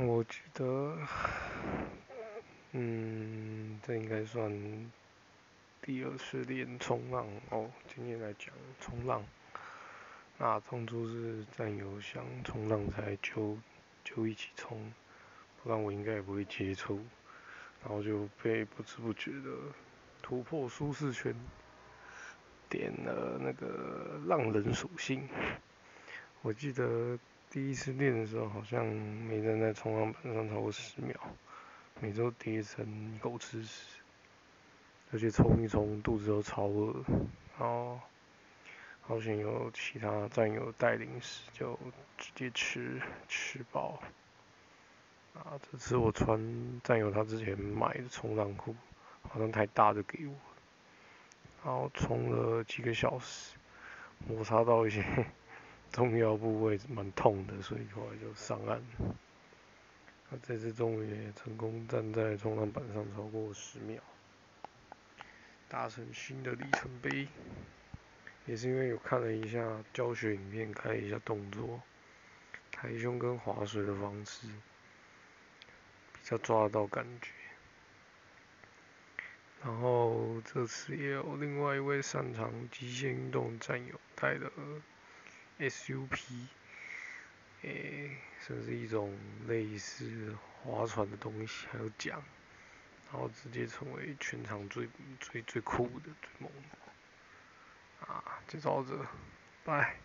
我觉得，嗯，这应该算第二次练冲浪哦。今天来讲冲浪，那当初是战友想冲浪才就就一起冲，不然我应该也不会接触，然后就被不知不觉的突破舒适圈，点了那个浪人属性。我记得。第一次练的时候，好像没站在冲浪板上超过十秒，每周跌成狗吃屎，而且冲一冲肚子都超饿，然后好像有其他战友带零食，就直接吃吃饱。啊，这次我穿战友他之前买的冲浪裤，好像太大就给我，然后冲了几个小时，摩擦到一些。重要部位蛮痛的，所以后来就上岸。他这次终于成功站在冲浪板上超过十秒，达成新的里程碑。也是因为有看了一下教学影片，看一下动作，抬胸跟划水的方式，比较抓得到感觉。然后这次也有另外一位擅长极限运动战友带的。SUP，诶，算是一种类似划船的东西，还有桨，然后直接成为全场最最最酷的、最猛的，啊，这招这，拜。